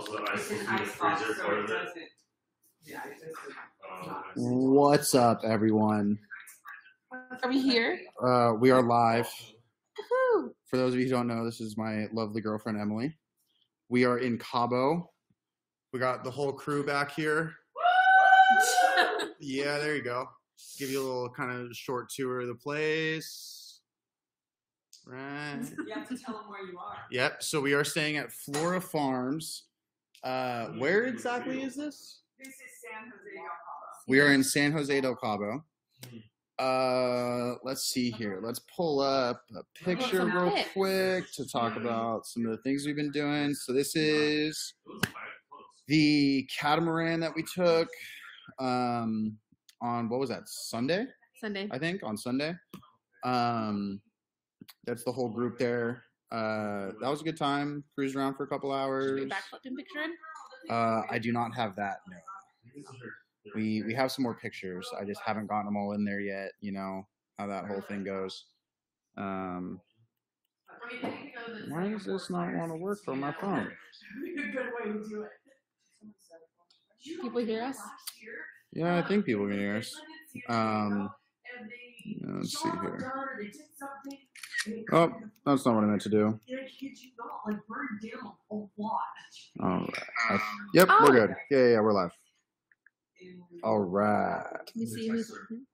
Also, the ice It's will the box, freezer so part it of it. doesn't. Yeah, it doesn't. Um, What's up, everyone? Are we here? Uh, we are live. Woohoo! For those of you who don't know, this is my lovely girlfriend Emily. We are in Cabo. We got the whole crew back here. Yeah, there you go. Give you a little kind of short tour of the place. Right. You have to tell them where you are. Yep. So we are staying at Flora Farms. Uh, where exactly is this? This is San Jose del Cabo. We are in San Jose del Cabo. Uh, let's see here. Let's pull up a picture real quick to talk about some of the things we've been doing. So this is it was quite close. the catamaran that we took um, on what was that Sunday? Sunday. I think on Sunday. Um, that's the whole group there. Uh, that was a good time. Cruised around for a couple Should hours. we backflip and picture in? Uh, I do not have that. No. We we have some more pictures. I just haven't gotten them all in there yet. You know how that whole thing goes. Um, why does this not want to work on my phone? a good way to do it. People hear us? Yeah, I think people can hear us. Um, let's see here. Oh, that's not what I meant to do. And I kid you not, like burned down a lot. All right. Yep, Oh. we're good. Yeah, yeah, yeah, we're live. All right. Can you see who's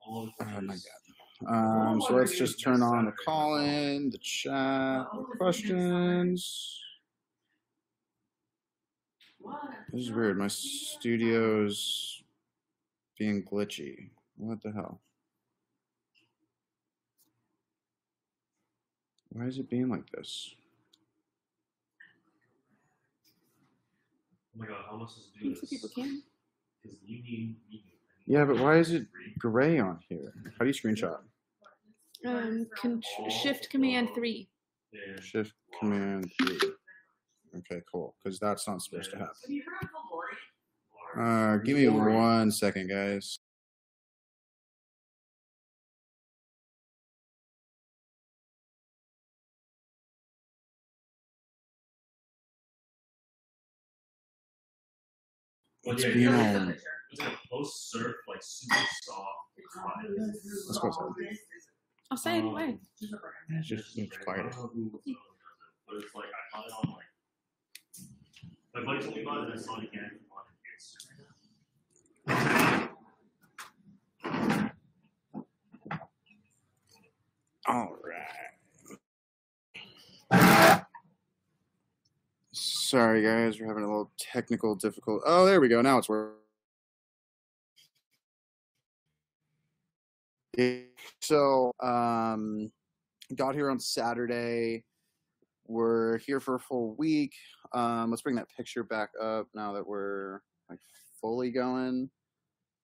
Oh my god. Um, so let's just turn on the call in, the chat, the questions. This is weird. My studio's being glitchy. What the hell? Why is it being like this? Oh my god, how much does it Some do this? people can. Because you need, you need Yeah, but why is it gray on here? How do you screenshot? Um, con- shift command three. Yeah. Shift Command three. Okay, cool. Because that's not supposed to happen. Have you heard of Valori? Uh, give me one second, guys. It's yeah, being it's all- like- a post surf, like super soft. quiet. Let's go. I'll say it Um, away. It's just it's quiet. don't know who does it, But it's like I found it on like. My buddy told me about it and I saw it again on Instagram. All right. Sorry, guys, we're having a little technical difficult. Oh, there we go. Now it's working. So, um, got here on Saturday. We're here for a full week. Um, let's bring that picture back up now that we're like fully going.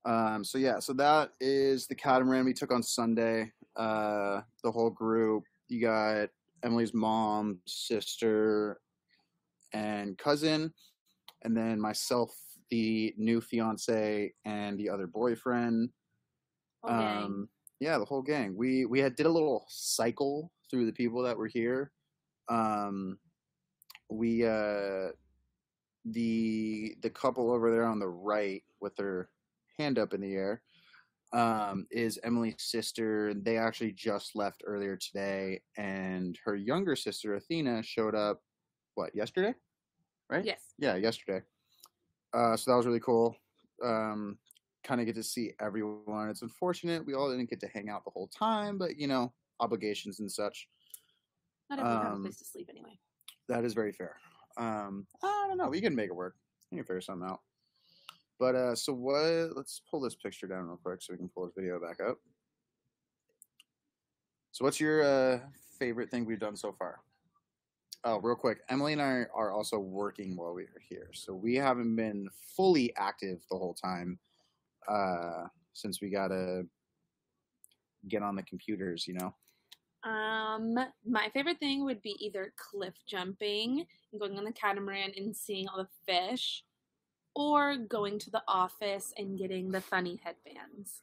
Um, so yeah, so that is the catamaran we took on Sunday. Uh, the whole group. You got Emily's mom, sister, and cousin, and then myself, the new fiance, and the other boyfriend. Gang. Um, yeah, the whole gang. We we had did a little cycle through the people that were here. Um, we uh, the the couple over there on the right with their hand up in the air um, is Emily's sister. They actually just left earlier today, and her younger sister Athena showed up. What yesterday? Right? Yes. Yeah, yesterday. Uh, so that was really cool. Um, kind of get to see everyone. It's unfortunate we all didn't get to hang out the whole time, but you know, obligations and such. Not everyone has a Um, place to sleep anyway. That is very fair. Um, I don't know. We can make it work. We can figure something out. But uh, so what? Let's pull this picture down real quick so we can pull this video back up. So, what's your uh, favorite thing we've done so far? Oh, real quick. Emily and I are also working while we are here, so we haven't been fully active the whole time uh, since we gotta get on the computers. You know. Um, my favorite thing would be either cliff jumping and going on the catamaran and seeing all the fish, or going to the office and getting the funny headbands.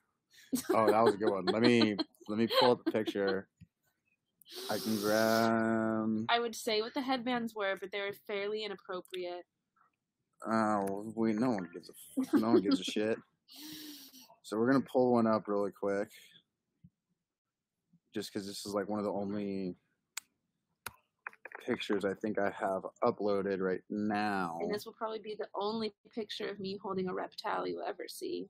Oh, that was a good one. Let me let me pull up the picture. I can grab. I would say what the headbands were, but they were fairly inappropriate. Oh, we no one gives a no one gives a shit. So we're gonna pull one up really quick, just because this is like one of the only pictures I think I have uploaded right now. And this will probably be the only picture of me holding a reptile you'll ever see.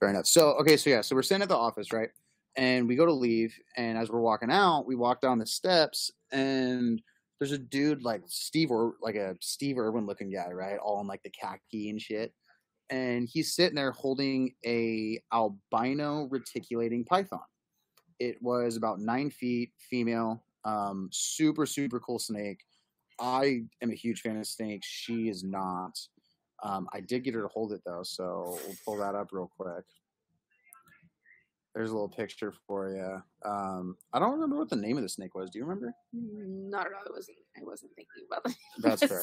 Fair enough. So okay, so yeah, so we're sitting at the office, right? And we go to leave, and as we're walking out, we walk down the steps, and there's a dude like Steve or like a Steve Irwin looking guy, right? All in like the khaki and shit. And he's sitting there holding a albino reticulating python. It was about nine feet, female, um, super super cool snake. I am a huge fan of snakes. She is not. Um, I did get her to hold it though, so we'll pull that up real quick. There's a little picture for you. Um, I don't remember what the name of the snake was. Do you remember? Mm, Not at all. I wasn't. I wasn't thinking about that. That's fair.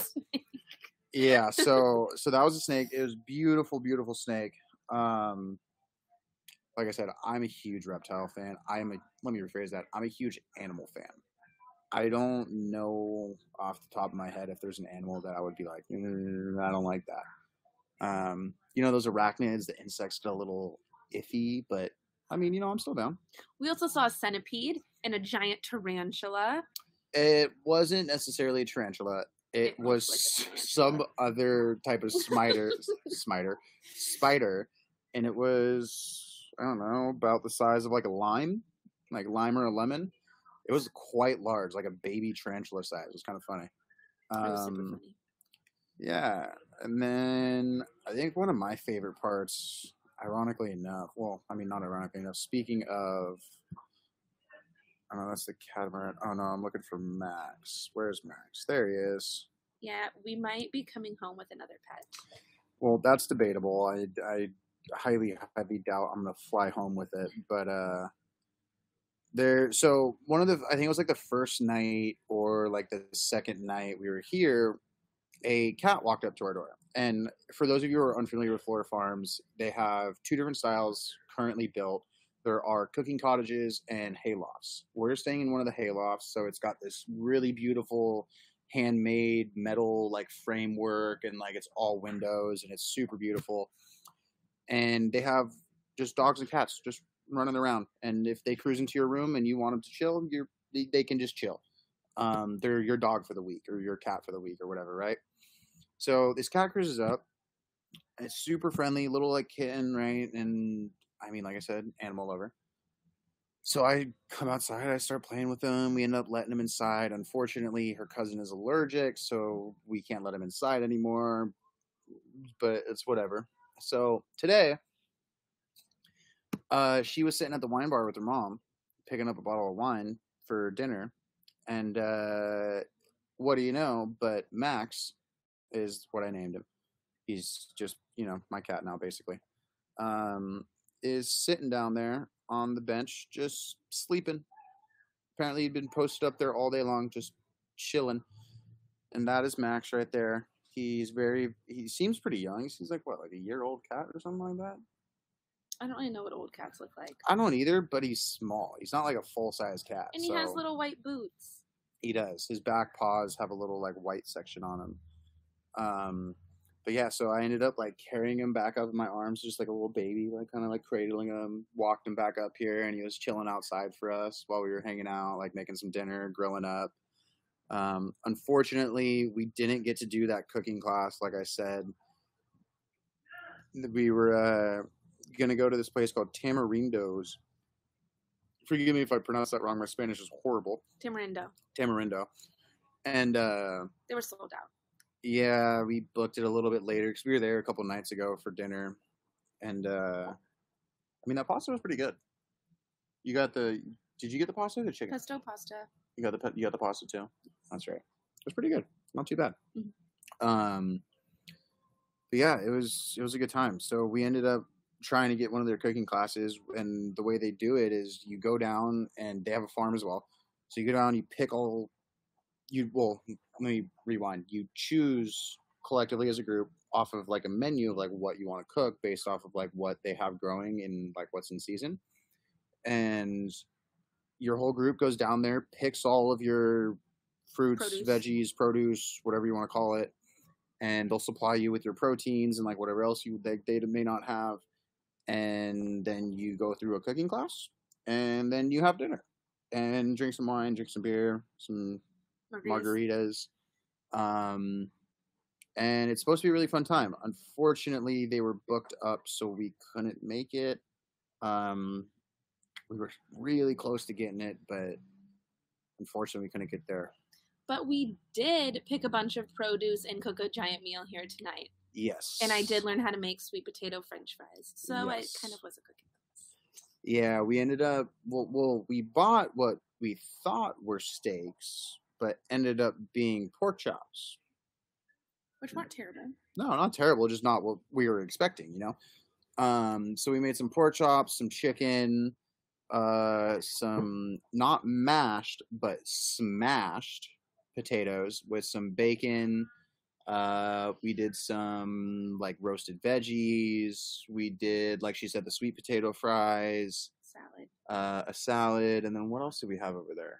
Yeah. So so that was a snake. It was beautiful, beautiful snake. Um, like I said, I'm a huge reptile fan. I am a. Let me rephrase that. I'm a huge animal fan. I don't know off the top of my head if there's an animal that I would be like, "Mm, I don't like that. Um, you know, those arachnids, the insects get a little iffy, but I mean, you know, I'm still down. We also saw a centipede and a giant tarantula. It wasn't necessarily a tarantula. It It was like some other type of smiter, spider, spider, and it was I don't know about the size of like a lime, like lime or a lemon. It was quite large, like a baby tarantula size. It was kind of funny. It was super Um, funny. yeah, and then I think one of my favorite parts, ironically enough, well, I mean not ironically enough. Speaking of, I don't know that's the catamaran. Oh no, I'm looking for Max. Where's Max? There he is. Yeah, we might be coming home with another pet. Well, that's debatable. I I highly highly doubt I'm gonna fly home with it, but uh, there. So one of the I think it was like the first night or like the second night we were here, a cat walked up to our door. And for those of you who are unfamiliar with Flora Farms, they have two different styles currently built. There are cooking cottages and haylofts. We're staying in one of the haylofts, so it's got this really beautiful handmade metal like framework and like it's all windows and it's super beautiful. And they have just dogs and cats just running around. And if they cruise into your room and you want them to chill, you're they, can just chill. Um, they're your dog for the week or your cat for the week or whatever, right? So this cat cruises up. It's super friendly, little like kitten, right? And I mean, like I said, animal lover. So I come outside, I start playing with him. We end up letting him inside. Unfortunately, her cousin is allergic, so we can't let him inside anymore. But it's whatever. So today, uh, she was sitting at the wine bar with her mom, picking up a bottle of wine for dinner. And uh, what do you know? But Max is what I named him. He's just, you know, my cat now, basically. Um, is sitting down there on the bench, just sleeping. Apparently, he'd been posted up there all day long, just chilling. And that is Max right there. He's very, he seems pretty young. He seems like, what, like a year old cat or something like that? I don't really know what old cats look like. I don't either, but he's small. He's not like a full size cat. And he has little white boots. He does. His back paws have a little like white section on him. Um, but yeah, so I ended up like carrying him back up in my arms, just like a little baby, like kind of like cradling him. Walked him back up here, and he was chilling outside for us while we were hanging out, like making some dinner, grilling up. Um, unfortunately, we didn't get to do that cooking class, like I said. We were uh, gonna go to this place called Tamarindo's. Forgive me if I pronounce that wrong. My Spanish is horrible. Tamarindo. Tamarindo. And uh, They were sold out. Yeah, we booked it a little bit later because we were there a couple nights ago for dinner. And uh, I mean, that pasta was pretty good. You got the? Did you get the pasta or the chicken? Pesto pasta. You got the you got the pasta too. That's right. It was pretty good. Not too bad. Mhm. Um, but yeah, it was it was a good time. So we ended up trying to get one of their cooking classes, and the way they do it is you go down and they have a farm as well. So you go down, you pick all. You well, let me rewind. You choose collectively as a group off of like a menu of like what you want to cook based off of like what they have growing and like what's in season, and your whole group goes down there, picks all of your fruits, Produce. veggies, produce, whatever you want to call it, and they'll supply you with your proteins and like whatever else you they, they may not have, and then you go through a cooking class, and then you have dinner, and drink some wine, drink some beer, some Margaritas. Um, and it's supposed to be a really fun time. Unfortunately, they were booked up, so we couldn't make it. Um, we were really close to getting it, but unfortunately, we couldn't get there. But we did pick a bunch of produce and cook a giant meal here tonight. Yes, And I did learn how to make sweet potato french fries. So it kind of was a cooking class. Yeah, we ended up. Well, well, we bought what we thought were steaks, but ended up being pork chops. Which weren't terrible. No, not terrible, just not what we were expecting, you know. Um, so we made some pork chops, some chicken, uh, some not mashed but smashed potatoes with some bacon. Uh, we did some like roasted veggies. We did, like she said, the sweet potato fries, Salad. uh, a salad, and then what else did we have over there?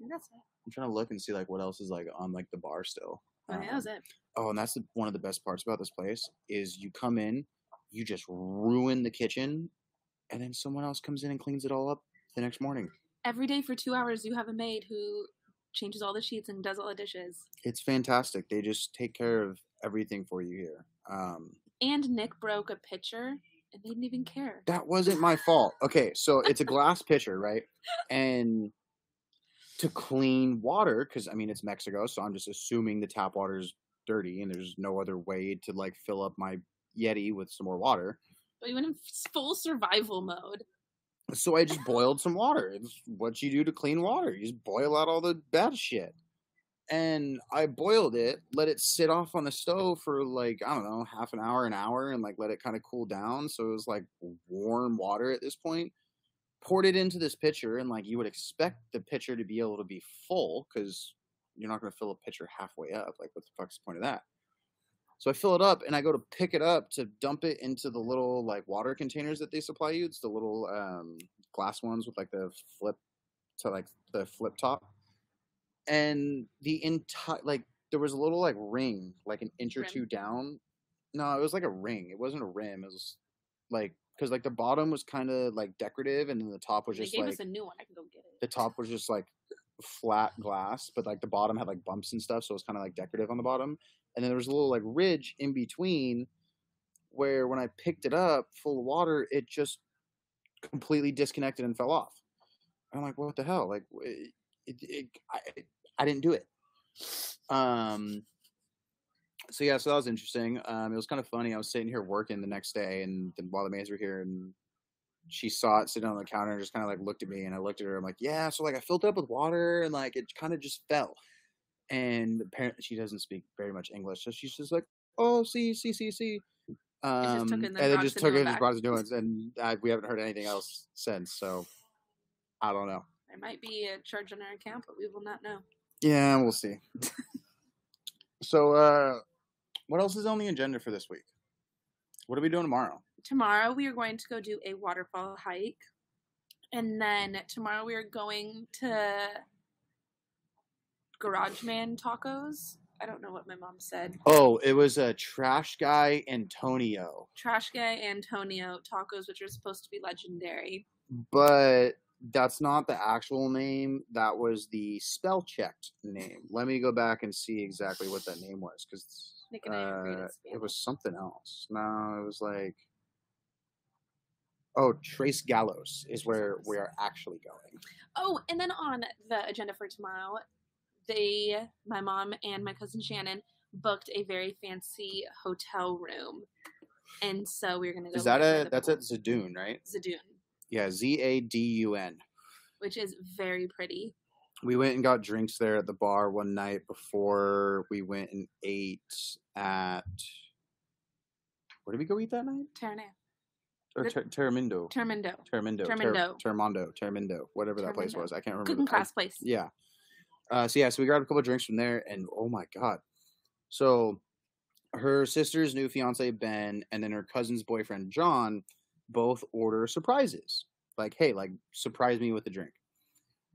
And that's it. I'm trying to look and see like what else is like on like the bar still. Oh, yeah, that was it. Oh, and that's the, one of the best parts about this place is you come in, you just ruin the kitchen, and then someone else comes in and cleans it all up the next morning. Every day for two hours, you have a maid who changes all the sheets and does all the dishes. It's fantastic. They just take care of everything for you here. Um, And Nick broke a pitcher, and they didn't even care. that wasn't my fault. Okay, so it's a glass pitcher, right? And to clean water, because I mean it's Mexico, so I'm just assuming the tap water is dirty, and there's no other way to like fill up my Yeti with some more water. But you went in full survival mode. So I just boiled some water. It's what you do to clean water. You just boil out all the bad shit. And I boiled it, let it sit off on the stove for like, I don't know, half an hour, an hour, and like let it kind of cool down. So it was like warm water at this point. Poured it into this pitcher, and like you would expect the pitcher to be able to be full because you're not going to fill a pitcher halfway up. Like, what the fuck's the point of that? So I fill it up and I go to pick it up to dump it into the little like water containers that they supply you. It's the little um, glass ones with like the flip to like the flip top. And the entire like there was a little like ring, like an inch or two down. No, it was like a ring. It wasn't a rim. It was like because like the bottom was kind of like decorative, and then the top was They just gave like us a new one. I can go get it. the top was just like flat glass, but like the bottom had like bumps and stuff, so it was kind of like decorative on the bottom. And then there was a little like ridge in between where when I picked it up full of water, it just completely disconnected and fell off. And I'm like, what the hell? Like, it, it, it, I, I didn't do it. Um. So yeah, so that was interesting. Um, it was kind of funny. I was sitting here working the next day, and then while the maids were here, and she saw it sitting on the counter and just kind of like looked at me and I looked at her. I'm like, yeah. So like I filled it up with water and like it kind of just fell. And apparently she doesn't speak very much English, so she's just like, oh, see, see, see, see. Um, it and then just took it one and just brought us new ones, and uh, we haven't heard anything else since. So I don't know. There might be a charge on our account, but we will not know. Yeah, we'll see. so, uh, what else is on the agenda for this week? What are we doing tomorrow? Tomorrow we are going to go do a waterfall hike. And then tomorrow we are going to Garage Man Tacos. I don't know what my mom said. Oh, it was a trash guy Antonio, Trash Guy Antonio Tacos, which are supposed to be legendary. but that's not the actual name. That was the spell checked name. Let me go back and see exactly what that name was because Nick and I agreed uh, it was something else. No, it was like. Oh, Trace Gallows is where we are actually going. Oh, and then on the agenda for tomorrow, they, my mom and my cousin Shannon, booked a very fancy hotel room, and so we're gonna go. Is that a that's pool. at Zadun, right? Zadun, Yeah, Z A D U N. which is very pretty. We went and got drinks there at the bar one night before we went and ate at. Where did we go eat that night? Terranea, Or ter- Terramindo. Termindo, Terramindo. Termindo. Ter- Termondo. Terramindo. Whatever that place was. I can't remember. cooking class place. Yeah. Uh, so yeah, so we grabbed a couple of drinks from there, and oh my god! So her sister's new fiance Ben, and then her cousin's boyfriend John, both order surprises. Like, hey, like surprise me with a drink.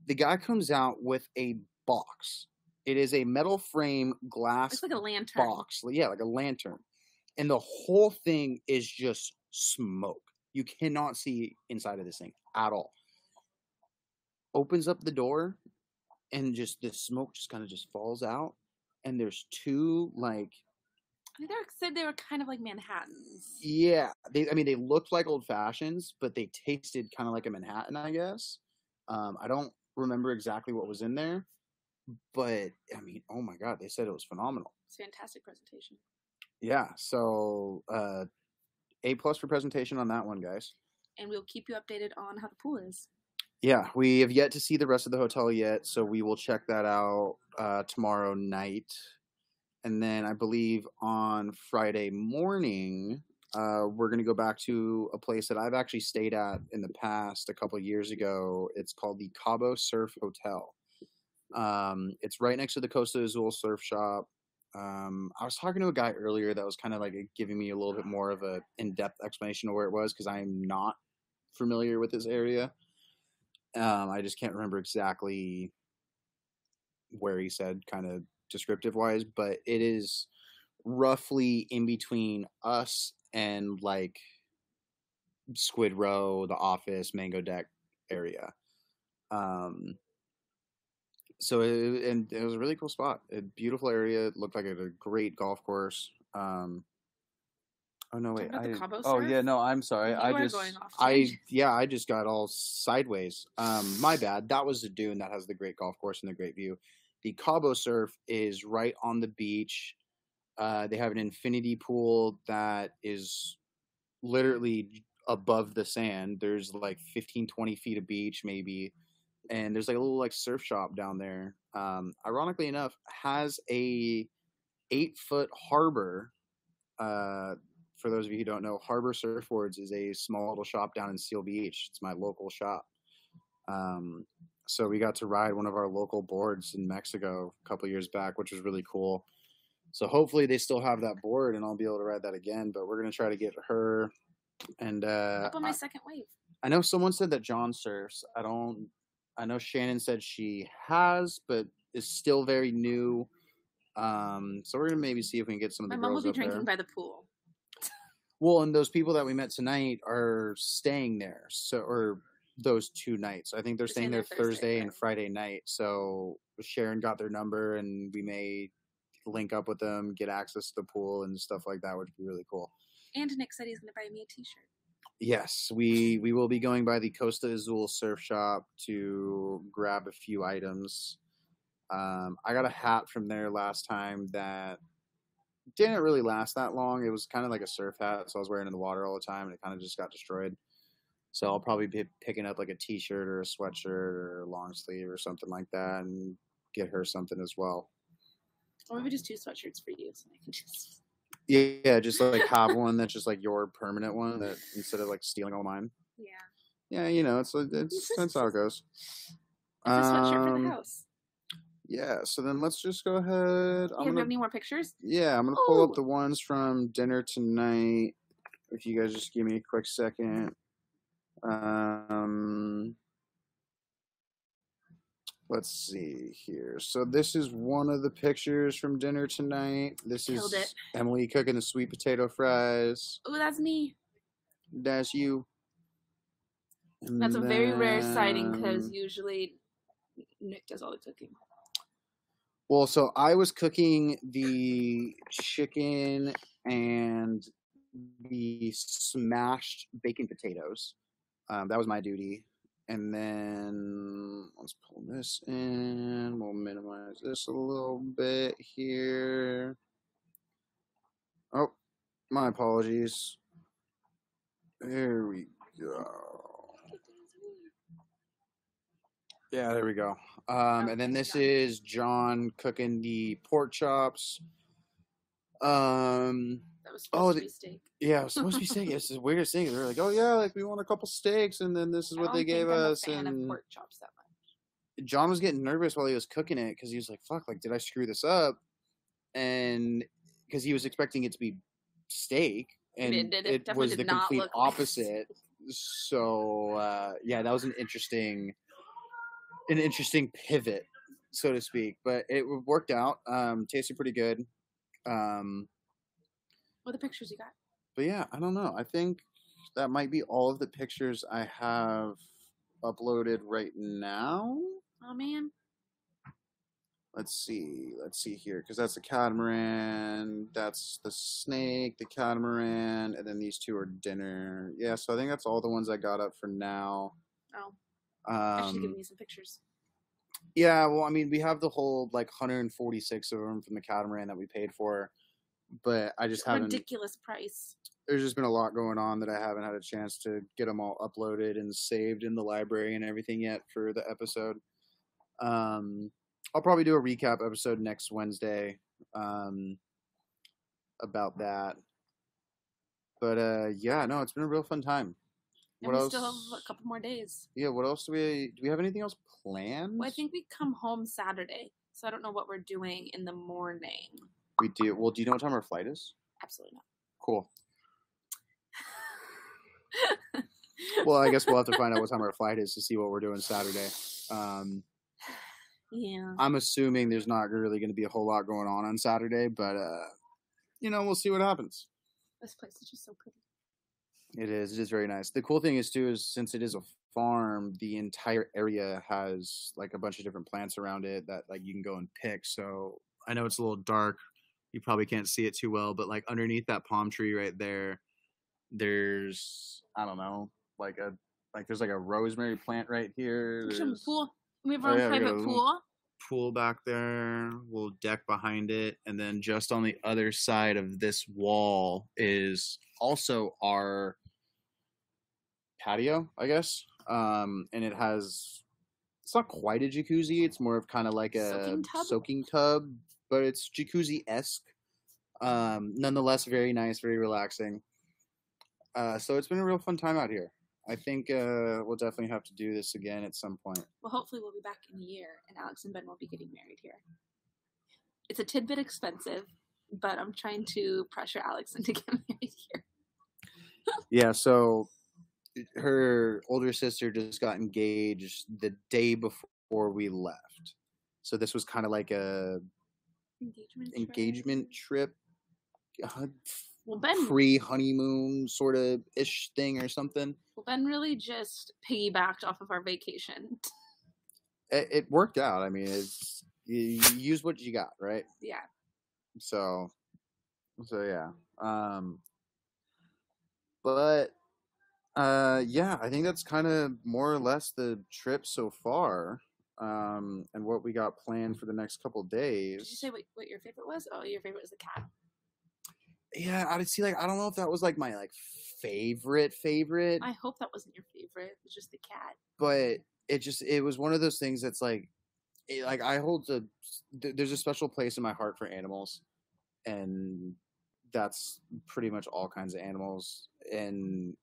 The guy comes out with a box It is a metal frame glass It's like a lantern. box. Yeah, like a lantern. And the whole thing is just smoke. You cannot see inside of this thing at all. Opens up the door and just the smoke just kind of just falls out. And there's two like They said they were kind of like Manhattans. yeah, they I mean they looked like old fashions, but they tasted kind of like a Manhattan, I guess. Um, I don't remember exactly what was in there, but I mean, oh my god, they said it was phenomenal. It's fantastic presentation. Yeah, so uh A plus for presentation on that one, guys. And we'll keep you updated on how the pool is. Yeah, we have yet to see the rest of the hotel yet, so we will check that out uh tomorrow night. And then I believe on Friday morning, uh we're gonna go back to a place that I've actually stayed at in the past a couple years ago. It's called the Cabo Surf Hotel. Um, it's right next to the Costa Azul Surf Shop. Um, I was talking to a guy earlier that was kind of like giving me a little bit more of a in-depth explanation of where it was because I am not familiar with this area. Um, I just can't remember exactly where he said, kind of descriptive wise, but it is roughly in between us and like Squid Roe, The Office, Mango Deck area. Um, so it, and it was a really cool spot. A beautiful area. It looked like it had a great golf course. Um, oh no, wait. Talking about the I, oh yeah, no, I'm sorry. You I just, I yeah, I just got all sideways. Um, my bad. That was the dune that has the great golf course and the great view. The Cabo Surf is right on the beach. Uh, they have an infinity pool that is literally above the sand. There's like 15, 20 feet of beach, maybe. And there's like a little like surf shop down there. Um, ironically enough, has a eight foot harbor. Uh, for those of you who don't know, Harbor Surfboards is a small little shop down in Seal Beach. It's my local shop. Um, so we got to ride one of our local boards in Mexico a couple years back, which was really cool. So hopefully they still have that board and I'll be able to ride that again. But we're gonna try to get her. And uh, Up on my I, second wave. I know someone said that John surfs. I don't. I know Shannon said she has, but is still very new. Um, so we're gonna maybe see if we can get some of the My mom will be drinking there. by the pool. Well, and those people that we met tonight are staying there, so or those two nights. I think they're staying there Thursday, Thursday and. Friday night. So Sharon got their number, and we may link up with them, get access to the pool and stuff like that, which would be really cool. And Nick said he's going to buy me a T-shirt. Yes, we we will be going by the Costa Azul surf shop to grab a few items. Um, I got a hat from there last time that didn't really last that long. It was kind of like a surf hat, so I was wearing it in the water all the time, and it kind of just got destroyed. So I'll probably be picking up like a t-shirt or a sweatshirt or a long sleeve or something like that, and get her something as well. Or maybe just two sweatshirts for you, so I can just. Yeah, just like have one that's just like your permanent one that instead of like stealing all mine. Yeah. Yeah, you know, it's it's that's how it goes. It's a sweatshirt for Um, the house. Yeah, so then let's just go ahead. You I'm have gonna any more pictures? yeah, I'm gonna pull up Oh. the ones from dinner tonight. If you guys just give me a quick second. Um, let's see here. So this is one of the pictures from dinner tonight. This Killed is it. Emily cooking the sweet potato fries. Oh, that's me. That's you. And That's a very rare sighting because usually Nick does all the cooking. Well, so I was cooking the chicken and the smashed bacon potatoes. Um, that was my duty. And then let's pull this in. We'll minimize this a little bit here. Oh, my apologies. There we go. Yeah, there we go. Um, and then this is John cooking the pork chops. Um, That was supposed Oh, to be steak. yeah, it was supposed to be steak. It's the weirdest thing. They're like, oh yeah, like we want a couple steaks, and then this is I what they gave I'm us. And pork chops that much. John was getting nervous while he was cooking it because he was like, fuck, like did I screw this up? And because he was expecting it to be steak, and it- it it, was the complete like opposite. So uh, yeah, that was an interesting, an interesting pivot so to speak. But it worked out. Um, tasted pretty good. Um, What the pictures you got? but yeah, I don't know. I think that might be all of the pictures I have uploaded right now. Oh man. Let's see. Let's see here, because that's the catamaran. That's the snake, the catamaran, and then these two are dinner. Yeah, so I think that's all the ones I got up for now. Oh, I should give Um, me some pictures. yeah, well, I mean, we have the whole like 146 of them from the catamaran that we paid for, but I just haven't. Ridiculous price. there's just been a lot going on that I haven't had a chance to get them all uploaded and saved in the library and everything yet for the episode. Um, I'll probably do a recap episode next Wednesday um, about that. But uh, yeah, no, it's been a real fun time. And we still have a couple more days. Yeah, what else do we do? We have anything else planned? Well, I think we come home Saturday, so I don't know what we're doing in the morning. We do. Well, do you know what time our flight is? Absolutely not. Cool. Well, I guess we'll have to find out what time our flight is to see what we're doing Saturday. Um, yeah. I'm assuming there's not really going to be a whole lot going on on Saturday, but uh, you know, we'll see what happens. This place is just so pretty. It is. It is very nice. The cool thing is too is since it is a farm, the entire area has like a bunch of different plants around it that like you can go and pick. So I know it's a little dark. You probably can't see it too well, but like underneath that palm tree right there, there's I don't know, like a like there's like a rosemary plant right here. We should have a There's- pool. We have Oh, our own yeah, private pool. pool back there, little deck behind it, and then just on the other side of this wall is also our patio, I guess. Um, and it has it's not quite a jacuzzi, it's more of kind of like a Soaking tub? soaking tub, but it's jacuzzi esque. Um, nonetheless, very nice, very relaxing. Uh, so it's been a real fun time out here. I think uh, we'll definitely have to do this again at some point. Well, hopefully we'll be back in a year, and Alex and Ben will be getting married here. It's a tidbit expensive, but I'm trying to pressure Alex into getting married here. Yeah, so her older sister just got engaged the day before we left. So this was kind of like a Engagement. trip. engagement trip, uh, Well, Ben. pre honeymoon sort of ish thing or something. well, Ben really just piggybacked off of our vacation. It, it worked out. I mean, it's you, you use what you got, right? yeah. So, so yeah. Um, but uh, yeah, I think that's kind of more or less the trip so far. Um, and what we got planned for the next couple days. Did you say what, what your favorite was? Oh, your favorite was the cat. yeah, I would see. Like, I don't know if that was like my like favorite favorite, I hope that wasn't your favorite. It was just the cat. but it just it was one of those things that's like, it, like I hold a there's a special place in my heart for animals, and that's pretty much all kinds of animals and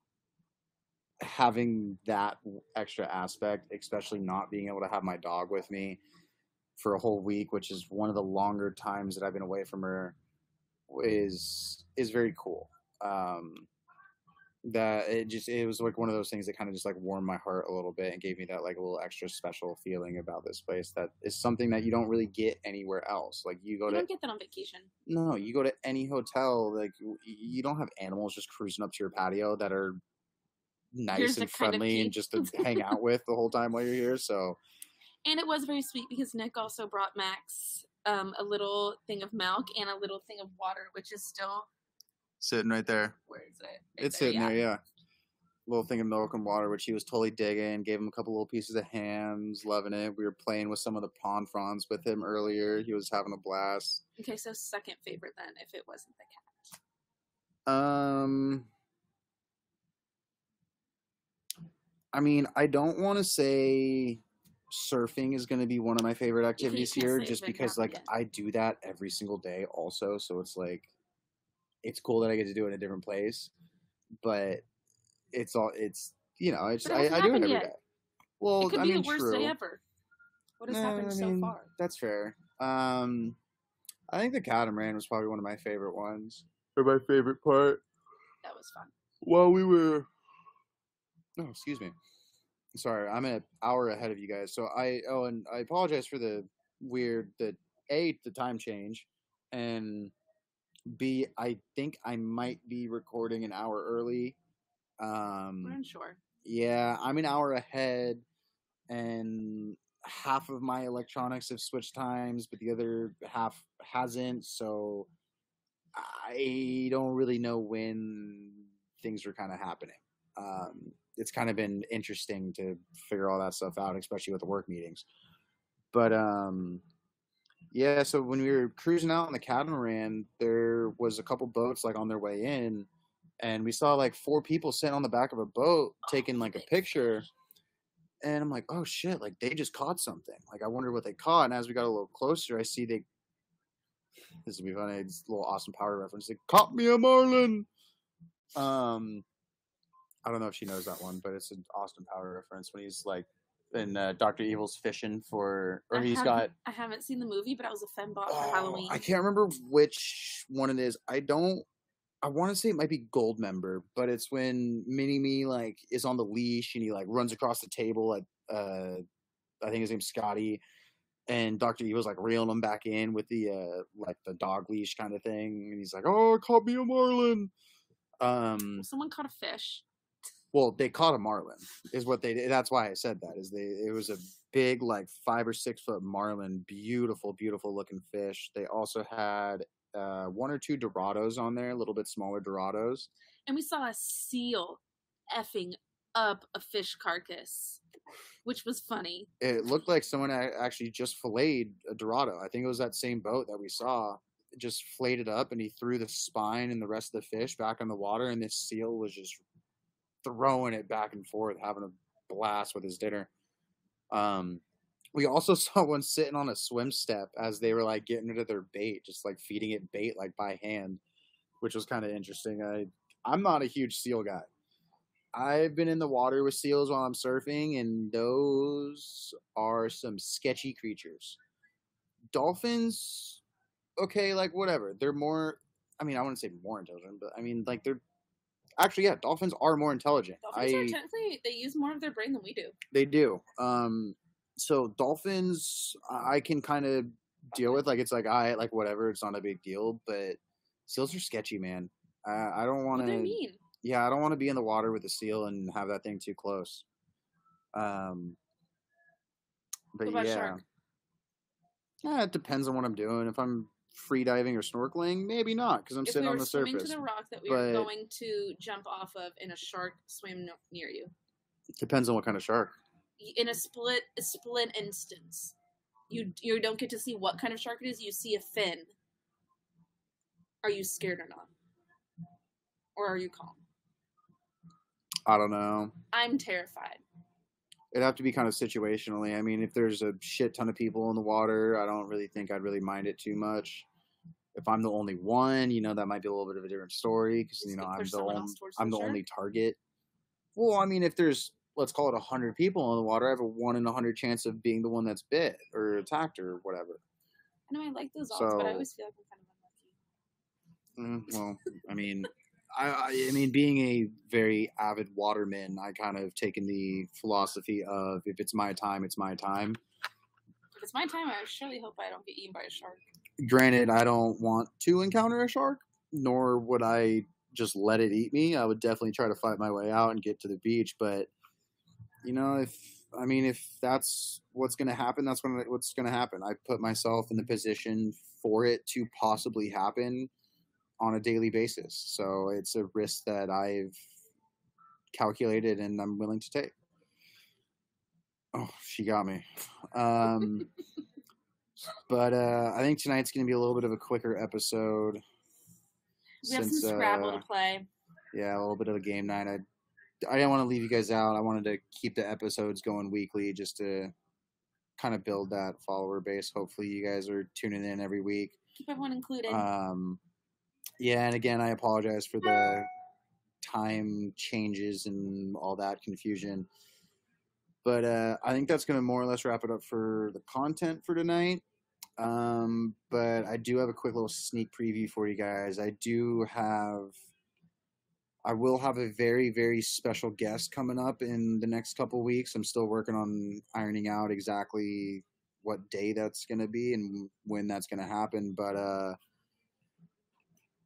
having that extra aspect especially not being able to have my dog with me for a whole week which is one of the longer times that i've been away from her is is very cool um that it just it was like one of those things that kind of just like warmed my heart a little bit and gave me that like a little extra special feeling about this place that is something that you don't really get anywhere else like you go You to don't get that on vacation. no, you go to any hotel, like you don't have animals just cruising up to your patio that are nice and the kind of friendly and just to hang out with the whole time while you're here. So And it was very sweet because Nick also brought Max um, a little thing of milk and a little thing of water, which is still sitting right there, where is it? Right it's sitting there, yeah. Little thing of milk and water, which he was totally digging. Gave him a couple little pieces of hams, loving it. We were playing with some of the pond fronds with him earlier. He was having a blast. Okay, so second favorite then, if it wasn't the cat. Um, I mean, I don't want to say surfing is going to be one of my favorite activities here, just because like happening. I do that every single day, also. So it's like, it's cool that I get to do it in a different place, but it's all it's you know it's it I, I do it happened every yet. day. Well, it could I be mean, the worst true. day ever. What has Nah, happened I so far? That's fair. Um, I think the catamaran was probably one of my favorite ones. Or my favorite part That was fun. while we were oh excuse me sorry i'm an hour ahead of you guys so i oh and i apologize for the weird that a the time change, and b I think I might be recording an hour early. Um, unsure. yeah, I'm an hour ahead, and half of my electronics have switched times, but the other half hasn't. So I don't really know when things are kind of happening. Um, it's kind of been interesting to figure all that stuff out, especially with the work meetings. But um, yeah, so when we were cruising out on the catamaran, there was a couple boats like on their way in, and we saw like four people sitting on the back of a boat taking like a picture. And I'm like, oh shit, like they just caught something. Like I wonder what they caught. And as we got a little closer, I see they this would be funny, it's a little awesome Power reference. They caught me a marlin. Um I don't know if she knows that one, but it's an Austin Power reference when he's like in uh, Doctor Evil's fishing for or I he's got I haven't seen the movie, but I was a fembot for Oh, Halloween. I can't remember which one it is. I don't. I want to say it might be Goldmember, but it's when Mini Me like is on the leash and he like runs across the table at uh, I think his name's Scotty, and Doctor Evil's like reeling him back in with the uh like the dog leash kind of thing, and he's like, "Oh, caught me a marlin." Um, Someone caught a fish. Well, they caught a marlin, is what they did. That's why I said that. Is they it was a big, like five or six foot marlin, beautiful, beautiful looking fish. They also had uh, one or two Dorados on there, a little bit smaller Dorados. And we saw a seal effing up a fish carcass, which was funny. It looked like someone actually just filleted a Dorado. I think it was that same boat that we saw. Just flayed it up, and he threw the spine and the rest of the fish back in the water, and this seal was just throwing it back and forth, having a blast with his dinner. Um, we also saw one sitting on a swim step as they were like getting rid of their bait, just like feeding it bait like by hand, which was kind of interesting. I I'm not a huge seal guy. I've been in the water with seals while I'm surfing, and those are some sketchy creatures. Dolphins, okay, like whatever. They're more. I mean, I wouldn't say more intelligent, but I mean, like they're actually, yeah, dolphins are more intelligent. Dolphins I are technically they use more of their brain than we do. they do. Um, so dolphins, I can kind of deal with. Like it's like I like whatever. It's not a big deal. But seals are sketchy, man. I, I don't want What do they to. mean? Yeah, I don't want to be in the water with a seal and have that thing too close. Um, but yeah, shark? yeah, it depends on what I'm doing. If I'm free diving or snorkeling, maybe not because I'm If we sitting were on the swimming surface. to the rock that we were but- going to jump off of, and a shark swam no- near you, Depends on what kind of shark. in a split a split instance, you you don't get to see what kind of shark it is. You see a fin. Are you scared or not, or are you calm? I don't know. I'm terrified. It'd have to be kind of situationally. I mean, if there's a shit ton of people in the water, I don't really think I'd really mind it too much. If I'm the only one, you know, that might be a little bit of a different story because Just you know I'm the only, I'm the the only target. Well, I mean, if there's let's call it a hundred people in the water, I have a one in a hundred chance of being the one that's bit or attacked or whatever. I know I like those odds, but I always feel like I'm kind of unlucky. Mm, well, I mean, I, I, mean, being a very avid waterman, I kind of taken the philosophy of if it's my time, it's my time. If it's my time, I surely hope I don't get eaten by a shark. Granted, I don't want to encounter a shark, nor would I just let it eat me. I would definitely try to fight my way out and get to the beach. But you know, if I mean, if that's what's going to happen, that's when what's going to happen. I put myself in the position for it to possibly happen on a daily basis. So it's a risk that I've calculated and I'm willing to take. Oh, she got me. Um, but uh, I think tonight's going to be a little bit of a quicker episode. We have since, some Scrabble uh, to play. yeah, a little bit of a game night. I I didn't want to leave you guys out. I wanted to keep the episodes going weekly just to kind of build that follower base. Hopefully, you guys are tuning in every week. Keep everyone included. Um, yeah, and again, I apologize for the time changes and all that confusion. But uh, I think that's going to more or less wrap it up for the content for tonight. Um, but I do have a quick little sneak preview for you guys. I do have, I will have a very, very special guest coming up in the next couple weeks. I'm still working on ironing out exactly what day that's gonna be and when that's gonna happen. But uh,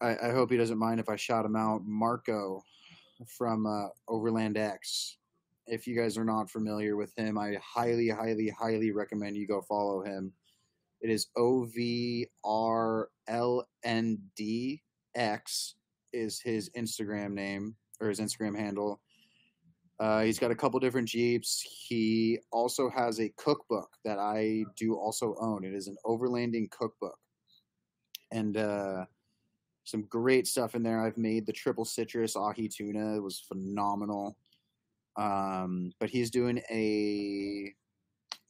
I, I hope he doesn't mind if I shout him out. Marco from uh, Overland X. If you guys are not familiar with him, I highly, highly, highly recommend you go follow him. It is O V R L N D X is his Instagram name or his Instagram handle. Uh, he's got a couple different Jeeps. He also has a cookbook that I do also own. It is an overlanding cookbook. And uh, some great stuff in there. I've made the triple citrus ahi tuna. It was phenomenal. Um, but he's doing a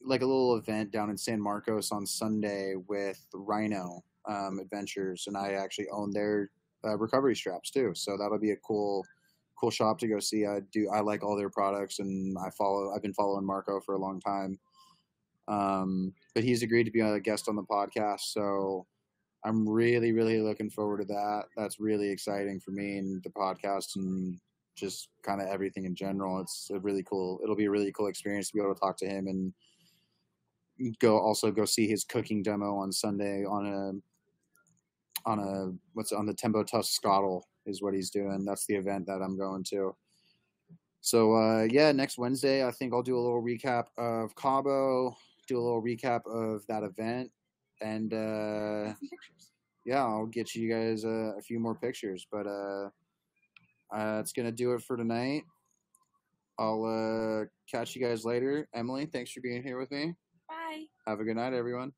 like a little event down in San Marcos on Sunday with Rhino um, Adventures, and I actually own their uh, recovery straps too. So that'll be a cool, cool shop to go see. I do. I like all their products, and I follow. I've been following Marco for a long time. Um, but he's agreed to be a guest on the podcast, so I'm really, really looking forward to that. That's really exciting for me and the podcast and just kind of everything in general. It's a really cool. It'll be a really cool experience to be able to talk to him and go also go see his cooking demo on Sunday on a on a what's on the Tembo Tusk Skottle is what he's doing. That's the event that I'm going to. So uh, yeah, next Wednesday I think I'll do a little recap of Cabo, do a little recap of that event, and uh, yeah, I'll get you guys uh, a few more pictures. But uh, uh, it's gonna do it for tonight. I'll uh, catch you guys later. Emily, thanks for being here with me. Bye. Have a good night, everyone.